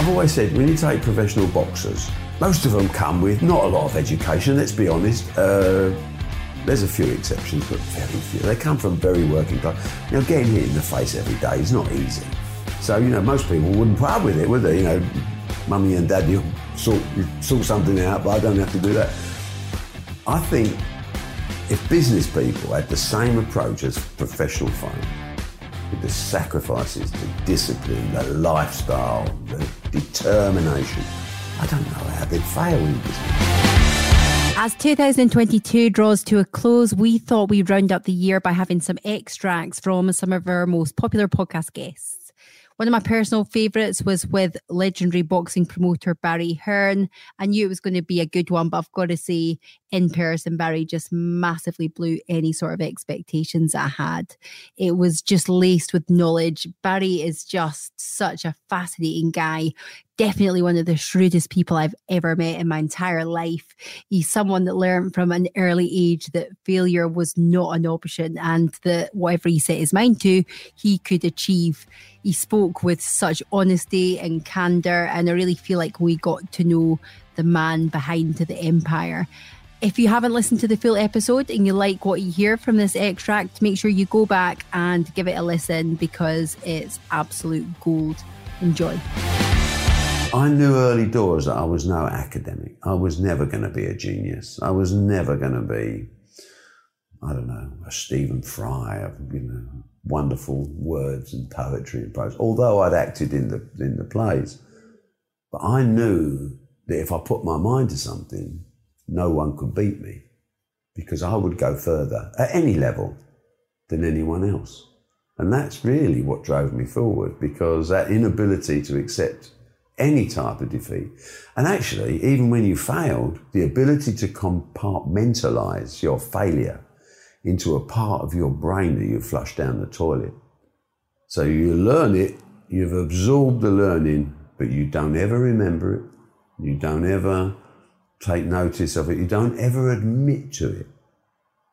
I've always said when you take professional boxers, most of them come with not a lot of education, let's be honest. Uh, there's a few exceptions, but very few. They come from very working class. Now, getting hit in the face every day is not easy. So, you know, most people wouldn't put up with it, would they? You know, mummy and dad, you sort, sort something out, but I don't have to do that. I think if business people had the same approach as professional fighters, with the sacrifices, the discipline, the lifestyle, the determination, I don't know how they'd fail in business. As 2022 draws to a close, we thought we'd round up the year by having some extracts from some of our most popular podcast guests. One of my personal favourites was with legendary boxing promoter Barry Hearn. I knew it was going to be a good one, but I've got to say, in person, Barry just massively blew any sort of expectations I had. It was just laced with knowledge. Barry is just such a fascinating guy. Definitely one of the shrewdest people I've ever met in my entire life. He's someone that learned from an early age that failure was not an option and that whatever he set his mind to, he could achieve. He spoke with such honesty and candor, and I really feel like we got to know the man behind the empire. If you haven't listened to the full episode and you like what you hear from this extract, make sure you go back and give it a listen because it's absolute gold. Enjoy. I knew early doors that I was no academic. I was never going to be a genius. I was never going to be, I don't know, a Stephen Fry, of, you know, wonderful words and poetry and prose, although I'd acted in the, in the plays. But I knew that if I put my mind to something, no one could beat me because I would go further at any level than anyone else. And that's really what drove me forward because that inability to accept any type of defeat. And actually, even when you failed, the ability to compartmentalize your failure into a part of your brain that you flush down the toilet. So you learn it, you've absorbed the learning, but you don't ever remember it. You don't ever take notice of it. You don't ever admit to it.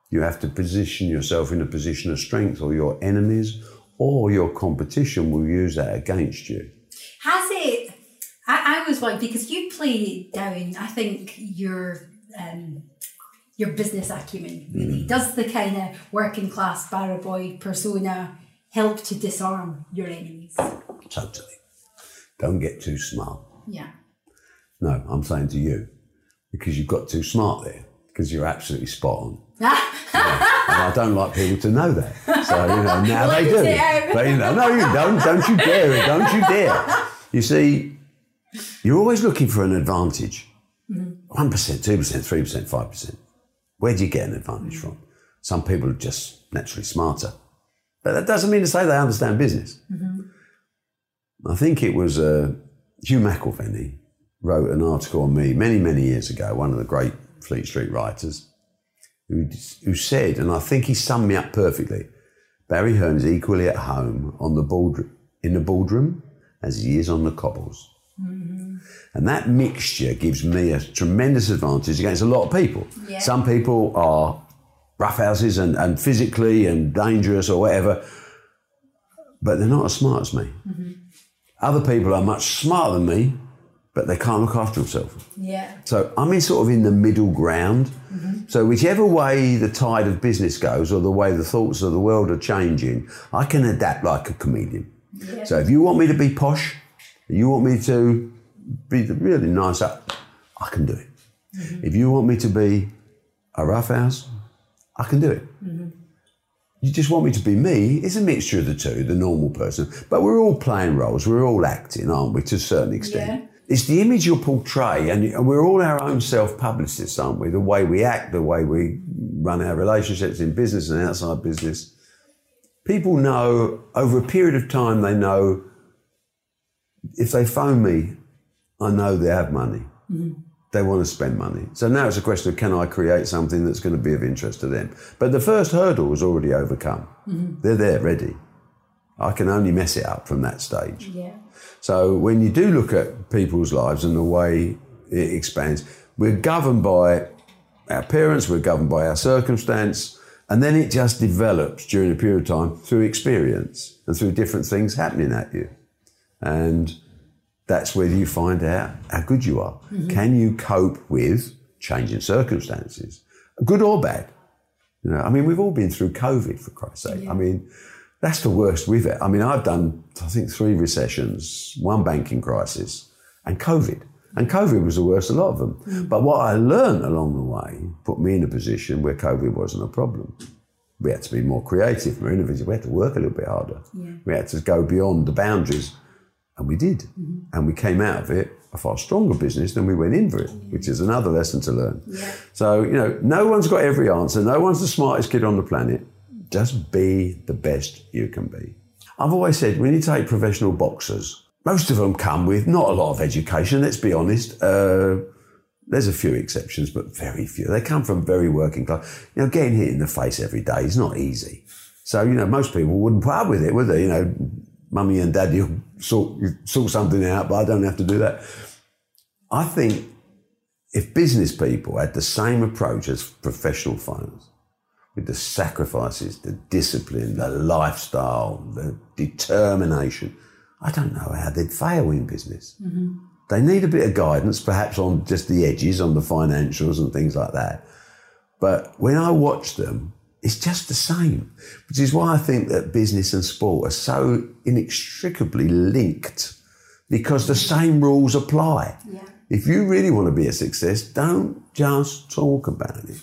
You have to position yourself in a position of strength, or your enemies or your competition will use that against you. I, I was wondering because you play down. I think your um, your business acumen really mm. does the kind of working class barrow boy persona help to disarm your enemies. Totally. Don't get too smart. Yeah. No, I'm saying to you, because you've got too smart there, because you're absolutely spot on. yeah. And I don't like people to know that. So, you know, now they do. But, you know, no, you don't. Don't you dare it. Don't you dare. You see, you're always looking for an advantage. Mm-hmm. 1%, 2%, 3%, 5%. Where do you get an advantage mm-hmm. from? Some people are just naturally smarter. But that doesn't mean to say they understand business. Mm-hmm. I think it was uh, Hugh McIlvanney wrote an article on me many, many years ago, one of the great Fleet Street writers, who, who said, and I think he summed me up perfectly Barry Hearn is equally at home on the board, in the boardroom as he is on the cobbles. Mm-hmm. And that mixture gives me a tremendous advantage against a lot of people. Yeah. Some people are roughhouses and, and physically and dangerous or whatever, but they're not as smart as me. Mm-hmm. Other people are much smarter than me, but they can't look after themselves. Yeah. So I'm in sort of in the middle ground. Mm-hmm. So whichever way the tide of business goes or the way the thoughts of the world are changing, I can adapt like a comedian. Yeah. So if you want me to be posh, you want me to be the really nice, I can do it. Mm-hmm. If you want me to be a roughhouse, I can do it. Mm-hmm. You just want me to be me. It's a mixture of the two, the normal person. But we're all playing roles. We're all acting, aren't we, to a certain extent? Yeah it's the image you portray, and we're all our own self publicists, aren't we? The way we act, the way we run our relationships in business and outside business. People know over a period of time, they know if they phone me, I know they have money. Mm-hmm. They want to spend money. So now it's a question of can I create something that's going to be of interest to them? But the first hurdle was already overcome. Mm-hmm. They're there, ready. I can only mess it up from that stage. Yeah. So when you do look at people's lives and the way it expands, we're governed by our parents, we're governed by our circumstance, and then it just develops during a period of time through experience and through different things happening at you. And that's where you find out how good you are. Mm-hmm. Can you cope with changing circumstances, good or bad? You know, I mean, we've all been through COVID for Christ's sake. Yeah. I mean, that's the worst we've had. I mean, I've done, I think, three recessions, one banking crisis, and COVID. And COVID was the worst of a lot of them. Mm. But what I learned along the way put me in a position where COVID wasn't a problem. We had to be more creative, more innovative. We had to work a little bit harder. Yeah. We had to go beyond the boundaries. And we did. Mm-hmm. And we came out of it a far stronger business than we went in for it, which is another lesson to learn. Yeah. So, you know, no one's got every answer. No one's the smartest kid on the planet. Just be the best you can be. I've always said when you take professional boxers, most of them come with not a lot of education, let's be honest. Uh, there's a few exceptions, but very few. They come from very working class. You know, getting hit in the face every day is not easy. So, you know, most people wouldn't put up with it, would they? You know, mummy and daddy will sort, sort something out, but I don't have to do that. I think if business people had the same approach as professional fighters, with the sacrifices, the discipline, the lifestyle, the determination. I don't know how they'd fail in business. Mm-hmm. They need a bit of guidance, perhaps on just the edges, on the financials and things like that. But when I watch them, it's just the same, which is why I think that business and sport are so inextricably linked because the same rules apply. Yeah. If you really want to be a success, don't just talk about it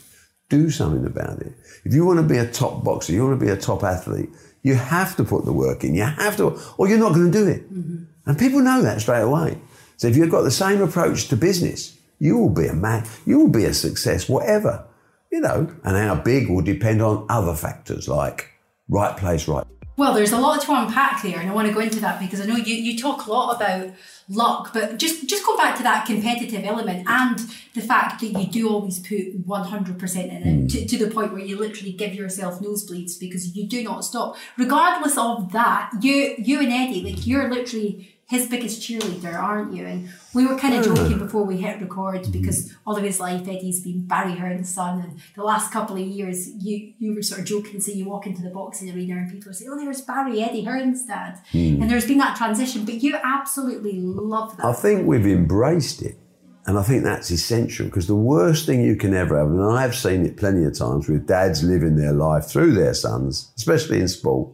do something about it. If you want to be a top boxer, you want to be a top athlete, you have to put the work in. You have to, or you're not going to do it. Mm-hmm. And people know that straight away. So if you've got the same approach to business, you will be a man, you will be a success, whatever. You know, and how big will depend on other factors like right place, right well, there's a lot to unpack there, and I want to go into that because I know you, you talk a lot about luck, but just just go back to that competitive element and the fact that you do always put 100% in it mm. to, to the point where you literally give yourself nosebleeds because you do not stop. Regardless of that, you you and Eddie, like you're literally his biggest cheerleader, aren't you? And we were kind of joking before we hit record because all of his life Eddie's been Barry Hearn's son, and the last couple of years you you were sort of joking, so you walk into the boxing arena and people saying, "Oh, there's Barry Eddie Hearn's dad," mm. and there's been that transition. But you absolutely love that. I think we've embraced it. And I think that's essential because the worst thing you can ever have, and I've seen it plenty of times with dads living their life through their sons, especially in sport,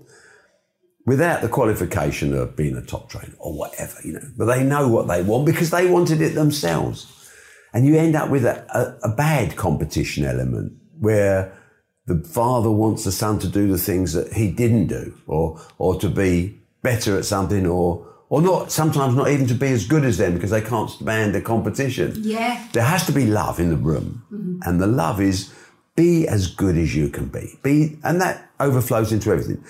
without the qualification of being a top trainer or whatever, you know. But they know what they want because they wanted it themselves. And you end up with a, a, a bad competition element where the father wants the son to do the things that he didn't do or, or to be better at something or, or not, sometimes not even to be as good as them because they can't stand the competition. Yeah. There has to be love in the room. Mm-hmm. And the love is be as good as you can be. Be, and that overflows into everything.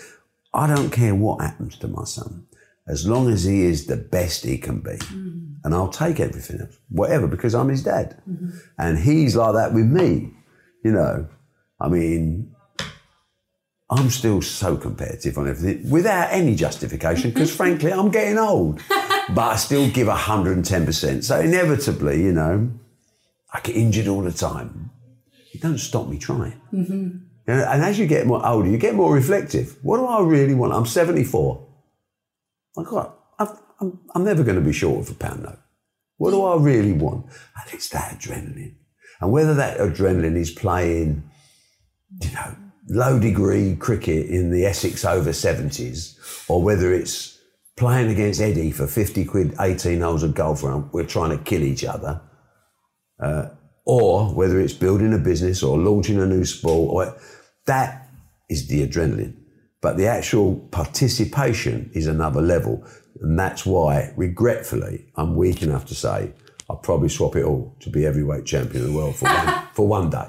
I don't care what happens to my son, as long as he is the best he can be. Mm. And I'll take everything else, whatever, because I'm his dad. Mm-hmm. And he's like that with me. You know, I mean, I'm still so competitive on everything without any justification, because frankly, I'm getting old. but I still give 110%. So inevitably, you know, I get injured all the time. It don't stop me trying. Mm-hmm. And as you get more older, you get more reflective. What do I really want? I'm 74. I got, I'm, I'm never going to be short of a pound note. What do I really want? And it's that adrenaline. And whether that adrenaline is playing, you know, low degree cricket in the Essex over 70s, or whether it's playing against Eddie for 50 quid, 18 holes of golf round, we're trying to kill each other. Uh, or whether it's building a business or launching a new sport, or that is the adrenaline. But the actual participation is another level. And that's why, regretfully, I'm weak enough to say I'll probably swap it all to be heavyweight champion of the world for one, for one day.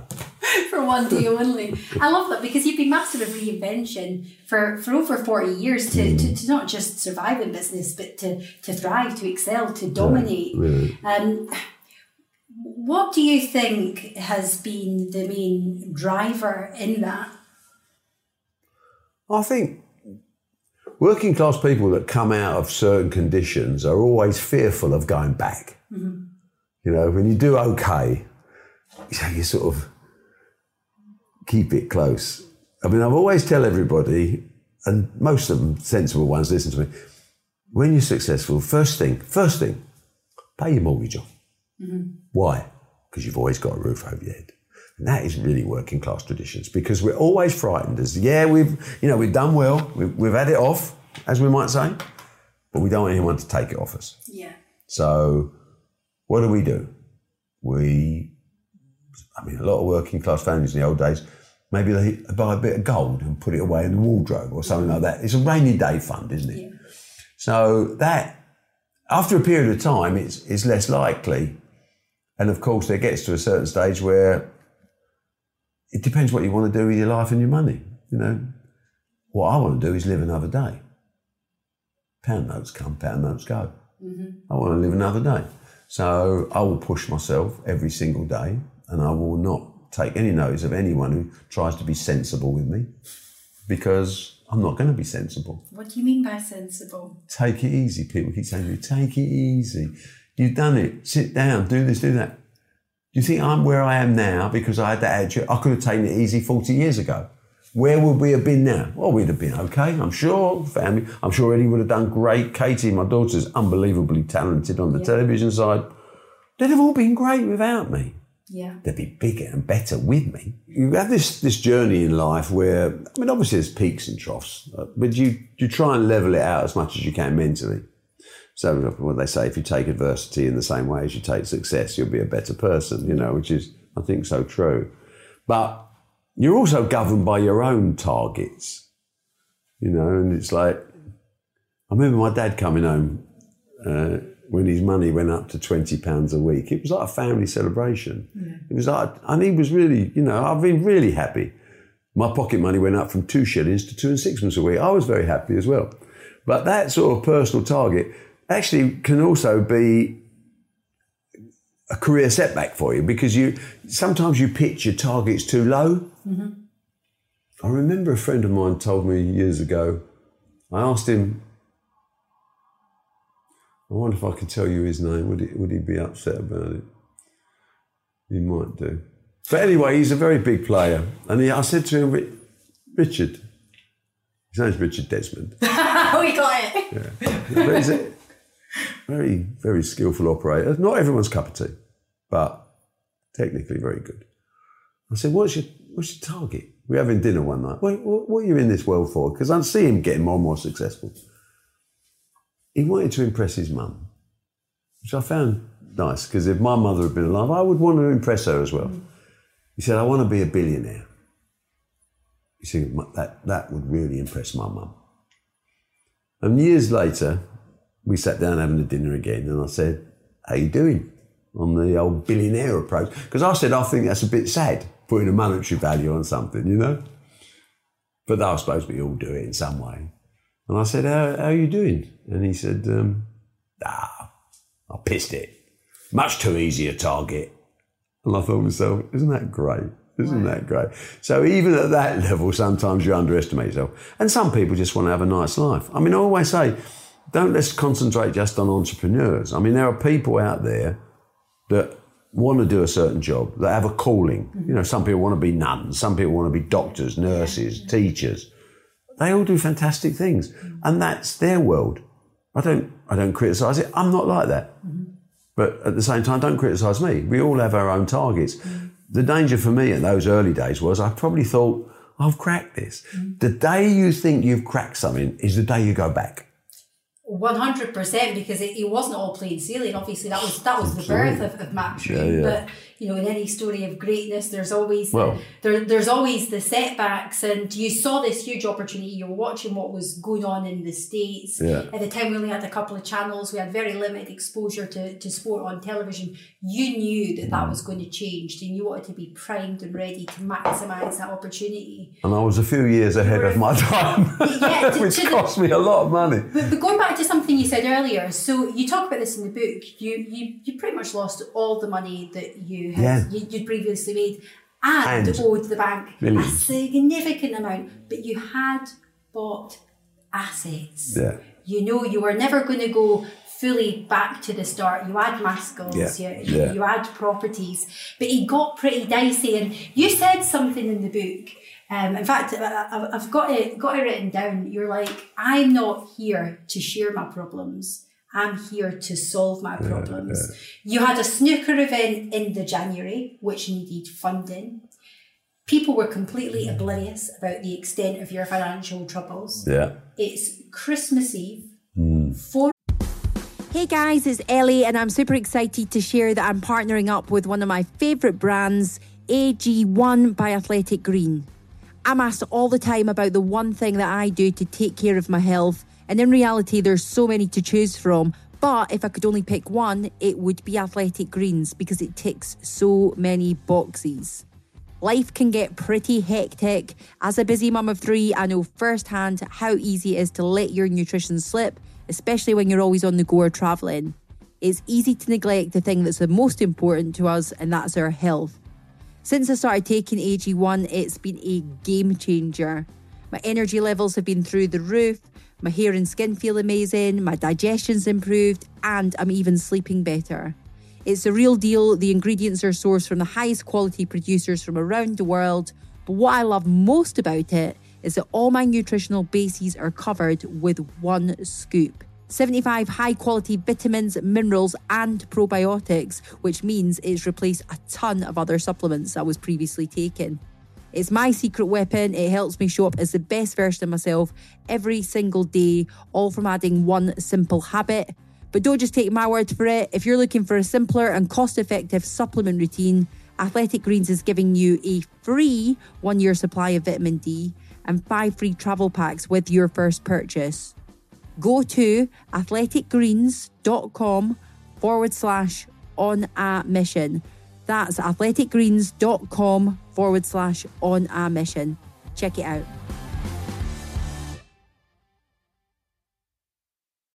for one day only. I love that because you've been master of reinvention for, for over 40 years to, mm. to, to, not just survive in business, but to, to thrive, to excel, to dominate. Um, what do you think has been the main driver in that? I think working class people that come out of certain conditions are always fearful of going back. Mm-hmm. You know, when you do okay, you sort of keep it close. I mean, I've always tell everybody, and most of them sensible ones listen to me, when you're successful, first thing, first thing, pay your mortgage off. Mm-hmm. Why? Because you've always got a roof over your head. And that is really working class traditions because we're always frightened as, yeah, we've, you know, we've done well, we've, we've had it off, as we might say, but we don't want anyone to take it off us. Yeah. So what do we do? We, I mean, a lot of working class families in the old days, maybe they buy a bit of gold and put it away in the wardrobe or something like that. It's a rainy day fund, isn't it? Yeah. So that, after a period of time, it's, it's less likely. And of course, there gets to a certain stage where it depends what you want to do with your life and your money. You know, what I want to do is live another day. Pound notes come, pound notes go. Mm-hmm. I want to live another day. So I will push myself every single day and I will not take any notice of anyone who tries to be sensible with me because I'm not going to be sensible. What do you mean by sensible? Take it easy. People keep saying to me, take it easy. You've done it. Sit down, do this, do that. Do you think I'm where I am now because I had that attitude? I could have taken it easy 40 years ago. Where would we have been now? Well, we'd have been okay, I'm sure. Family, I'm sure Eddie would have done great. Katie, my daughter's unbelievably talented on the yeah. television side. They'd have all been great without me. Yeah. They'd be bigger and better with me. You have this this journey in life where, I mean, obviously there's peaks and troughs, but you, you try and level it out as much as you can mentally. So what they say, if you take adversity in the same way as you take success, you'll be a better person, you know, which is, I think, so true. But you're also governed by your own targets, you know, and it's like, I remember my dad coming home uh, when his money went up to £20 a week. It was like a family celebration. Yeah. It was like, and he was really, you know, I've been really happy. My pocket money went up from two shillings to two and sixpence a week. I was very happy as well. But that sort of personal target actually can also be a career setback for you because you sometimes you pitch your targets too low. Mm-hmm. I remember a friend of mine told me years ago. I asked him. I wonder if I could tell you his name. Would he, would he be upset about it? He might do. But anyway, he's a very big player, and he, I said to him, Richard. His name's Richard Desmond. we got it. Yeah. Very, very skillful operator. Not everyone's cup of tea but technically very good. I said, what's your, what's your target? We're having dinner one night. What, what, what are you in this world for? Because I see him getting more and more successful. He wanted to impress his mum, which I found nice because if my mother had been alive, I would want to impress her as well. Mm. He said, I want to be a billionaire. He said, that, that would really impress my mum. And years later, we sat down having a dinner again, and I said, How you doing? on the old billionaire approach. Because I said, I think that's a bit sad, putting a monetary value on something, you know? But I suppose we all do it in some way. And I said, How, how are you doing? And he said, um, Ah, I pissed it. Much too easy a target. And I thought to myself, Isn't that great? Isn't that great? So even at that level, sometimes you underestimate yourself. And some people just want to have a nice life. I mean, I always say, don't let's concentrate just on entrepreneurs. I mean, there are people out there that want to do a certain job, that have a calling. Mm-hmm. You know, some people want to be nuns, some people want to be doctors, nurses, teachers. They all do fantastic things, mm-hmm. and that's their world. I don't, I don't criticise it. I'm not like that. Mm-hmm. But at the same time, don't criticise me. We all have our own targets. Mm-hmm. The danger for me in those early days was I probably thought, I've cracked this. Mm-hmm. The day you think you've cracked something is the day you go back. One hundred percent, because it, it wasn't all plain sailing. Obviously, that was that was the birth of, of Matchroom. Yeah, yeah. But you know, in any story of greatness, there's always well, the, there, there's always the setbacks, and you saw this huge opportunity. You were watching what was going on in the states. Yeah. At the time, we only had a couple of channels. We had very limited exposure to, to sport on television. You knew that that mm. was going to change, and you wanted to be primed and ready to maximise that opportunity. And I was a few years ahead of my time, yeah, to, which to cost the, me a lot of money. But, but going back to something you said earlier, so you talk about this in the book. You you you pretty much lost all the money that you you had yeah. you, would previously made and, and owed the bank millions. a significant amount, but you had bought assets. Yeah. You know, you were never going to go fully back to the start. You had Maskell's, yeah. You, yeah. you had properties, but it got pretty dicey. And you said something in the book Um, in fact, I've got it got it written down. You're like, I'm not here to share my problems. I'm here to solve my problems. Yeah, yeah. You had a snooker event in the January, which needed funding. People were completely oblivious about the extent of your financial troubles. Yeah. It's Christmas Eve. Mm. Four Hey guys, it's Ellie, and I'm super excited to share that I'm partnering up with one of my favourite brands, AG1 by Athletic Green. I'm asked all the time about the one thing that I do to take care of my health, and in reality, there's so many to choose from. But if I could only pick one, it would be Athletic Greens because it ticks so many boxes. Life can get pretty hectic. As a busy mum of three, I know firsthand how easy it is to let your nutrition slip especially when you're always on the go or travelling. It's easy to neglect the thing that's the most important to us, and that's our health. Since I started taking AG1, it's been a game changer. My energy levels have been through the roof, my hair and skin feel amazing, my digestion's improved, and I'm even sleeping better. It's a real deal. The ingredients are sourced from the highest quality producers from around the world. But what I love most about it is that all my nutritional bases are covered with one scoop. 75 high quality vitamins, minerals, and probiotics, which means it's replaced a ton of other supplements I was previously taking. It's my secret weapon. It helps me show up as the best version of myself every single day, all from adding one simple habit. But don't just take my word for it. If you're looking for a simpler and cost effective supplement routine, Athletic Greens is giving you a free one year supply of vitamin D and five free travel packs with your first purchase. Go to athleticgreens.com forward slash on a mission. That's athleticgreens.com forward slash on a mission. Check it out.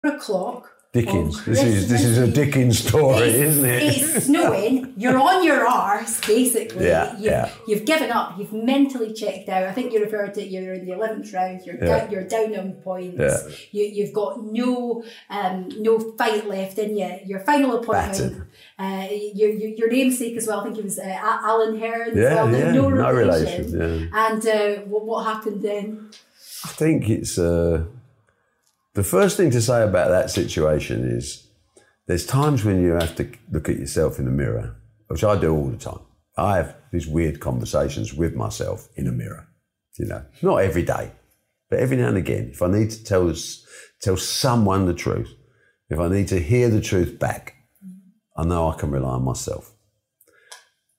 O'clock Dickens. This is this is a Dickens story, it's, isn't it? It's snowing. You're on your arse, basically. Yeah, you've, yeah. you've given up. You've mentally checked out. I think you referred to it. You're in the eleventh round. You're yeah. down, you're down on points. Yeah. You you've got no um no fight left in you. Your final appointment. Uh, your, your, your namesake as well. I think it was uh, Alan Hearn. Yeah, well. yeah. No, no relation. Yeah. And uh, what, what happened then? I think it's. Uh, the first thing to say about that situation is there's times when you have to look at yourself in the mirror, which I do all the time. I have these weird conversations with myself in a mirror, you know, not every day, but every now and again. If I need to tell, tell someone the truth, if I need to hear the truth back, I know I can rely on myself.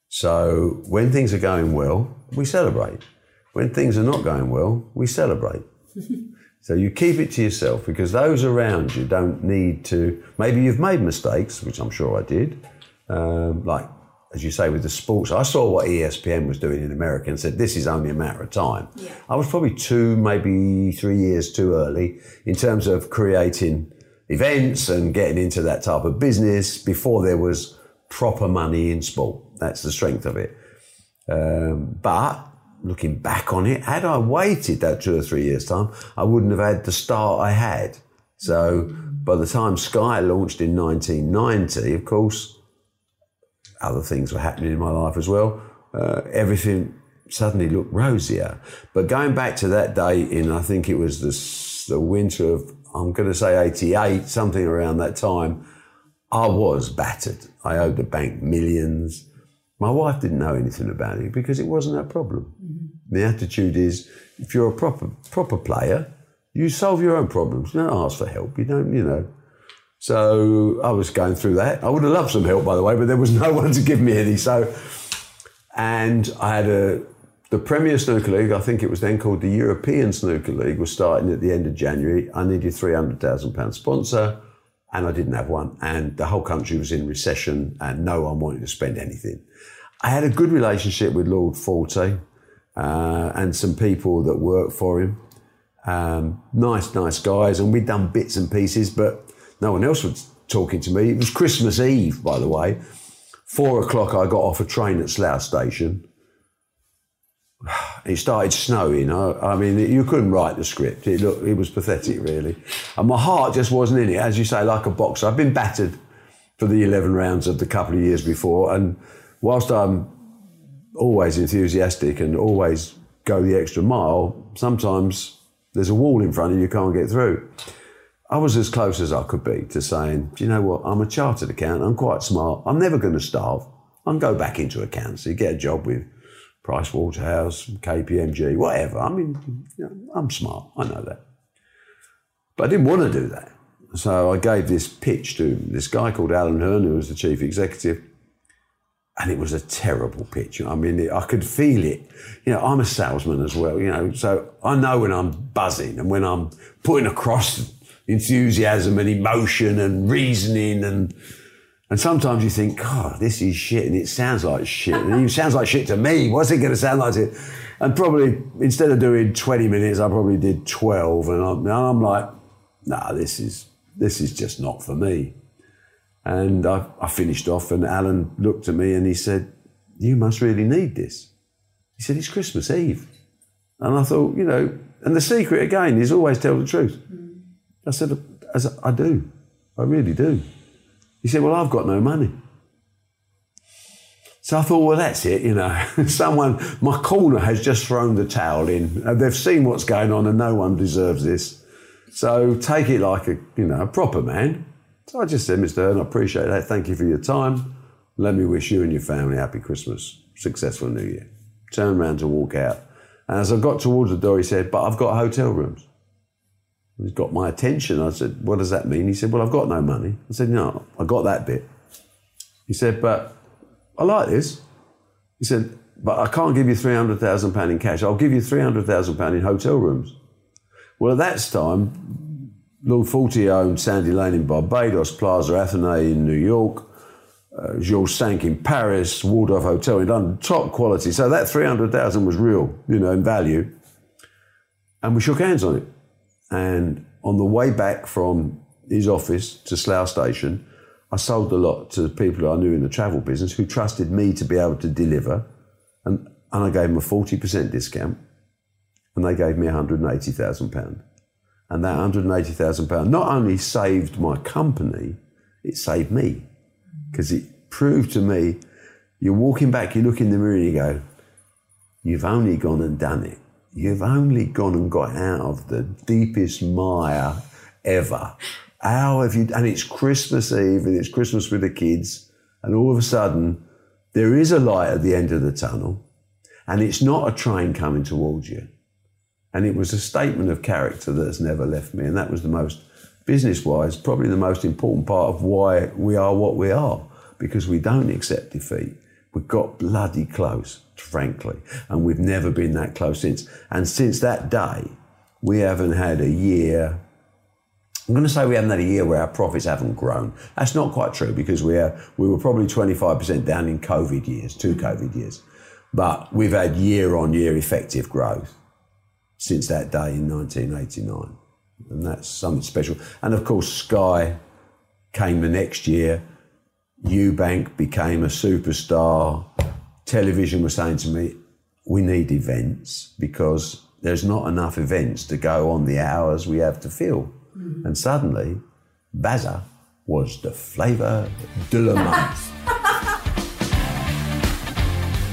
So when things are going well, we celebrate. When things are not going well, we celebrate. So you keep it to yourself because those around you don't need to. Maybe you've made mistakes, which I'm sure I did. Um, like, as you say, with the sports, I saw what ESPN was doing in America and said, this is only a matter of time. Yeah. I was probably two, maybe three years too early in terms of creating events and getting into that type of business before there was proper money in sport. That's the strength of it. Um, but looking back on it, had I waited that two or three years' time, I wouldn't have had the start I had. So by the time Sky launched in 1990, of course, other things were happening in my life as well. Uh, everything suddenly looked rosier. But going back to that day in, I think it was the, the winter of, I'm going to say 88, something around that time, I was battered. I owed the bank millions. My wife didn't know anything about it because it wasn't her problem. Mm-hmm. The attitude is if you're a proper proper player, you solve your own problems. You don't ask for help. You don't, you know. So I was going through that. I would have loved some help, by the way, but there was no one to give me any. So, and I had a the Premier Snooker League. I think it was then called the European Snooker League. Was starting at the end of January. I needed three hundred thousand pound sponsor, and I didn't have one. And the whole country was in recession, and no one wanted to spend anything. I had a good relationship with Lord Forte uh, and some people that worked for him. Um, nice, nice guys, and we'd done bits and pieces, but no one else was talking to me. It was Christmas Eve, by the way. Four o'clock, I got off a train at Slough Station. It started snowing. I, I, mean, you couldn't write the script. It looked, it was pathetic, really. And my heart just wasn't in it. As you say, like a boxer. I've been battered for the 11 rounds of the couple of years before, and whilst I'm always enthusiastic and always go the extra mile, sometimes there's a wall in front of you, you can't get through. I was as close as I could be to saying, do you know what? I'm a chartered accountant. I'm quite smart. I'm never going to starve. I'll go back into accountancy, get a job with Price Waterhouse, KPMG, whatever. I mean, you know, I'm smart. I know that. But I didn't want to do that. So I gave this pitch to this guy called Alan Hearn, who was the chief executive. And it was a terrible pitch. I mean, I could feel it. You know, I'm a salesman as well, you know, so I know when I'm buzzing and when I'm putting across enthusiasm and emotion and reasoning and and sometimes you think, God, this is shit, and it sounds like shit, and it sounds like shit to me. What's it going to sound like to? And probably instead of doing twenty minutes, I probably did twelve, and I'm, I'm like, Nah, this is this is just not for me. And I, I finished off, and Alan looked at me and he said, "You must really need this." He said, "It's Christmas Eve," and I thought, you know, and the secret again is always tell the truth. Hmm. I said, As I do, I really do. He said, Well, I've got no money. So I thought, well, that's it, you know. Someone, my corner has just thrown the towel in. Uh, they've seen what's going on and no one deserves this. So take it like a, you know, a proper man. So I just said, Mr. Hearn, I appreciate that. Thank you for your time. Let me wish you and your family a happy Christmas, successful New Year. Turned around to walk out. And as I got towards the door, he said, but I've got hotel rooms. He got my attention. I said, What does that mean? He said, Well, I've got no money. I said, No, I got that bit. He said, But I like this. He said, But I can't give you £300,000 in cash. I'll give you £300,000 in hotel rooms. Well, at that time, Lord Forte owned Sandy Lane in Barbados, Plaza Athénée in New York, uh, Georges Cinq in Paris, Waldorf Hotel in London, top quality. So that 300,000 was real, you know, in value. And we shook hands on it. And on the way back from his office to Slough Station, I sold a lot to people I knew in the travel business who trusted me to be able to deliver. And, and I gave them a 40% discount. And they gave me £180,000. And that £180,000 not only saved my company, it saved me. Because it proved to me, you're walking back, you look in the mirror and you go, you've only gone and done it. You've only gone and got out of the deepest mire ever. How have you? And it's Christmas Eve, and it's Christmas with the kids, and all of a sudden, there is a light at the end of the tunnel, and it's not a train coming towards you. And it was a statement of character that has never left me, and that was the most business-wise, probably the most important part of why we are what we are, because we don't accept defeat. We got bloody close, frankly, and we've never been that close since. And since that day, we haven't had a year. I'm going to say we haven't had a year where our profits haven't grown. That's not quite true because we are, we were probably 25% down in COVID years, two COVID years. But we've had year on year effective growth since that day in 1989. And that's something special. And of course, Sky came the next year Eubank became a superstar. Television was saying to me, we need events because there's not enough events to go on the hours we have to fill. Mm-hmm. And suddenly, Baza was the flavour de la month.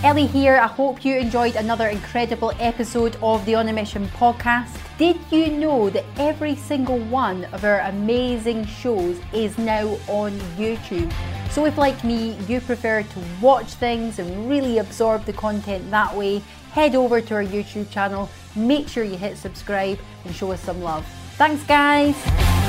Ellie here. I hope you enjoyed another incredible episode of the On a Mission podcast. Did you know that every single one of our amazing shows is now on YouTube? So, if like me, you prefer to watch things and really absorb the content that way, head over to our YouTube channel, make sure you hit subscribe and show us some love. Thanks, guys.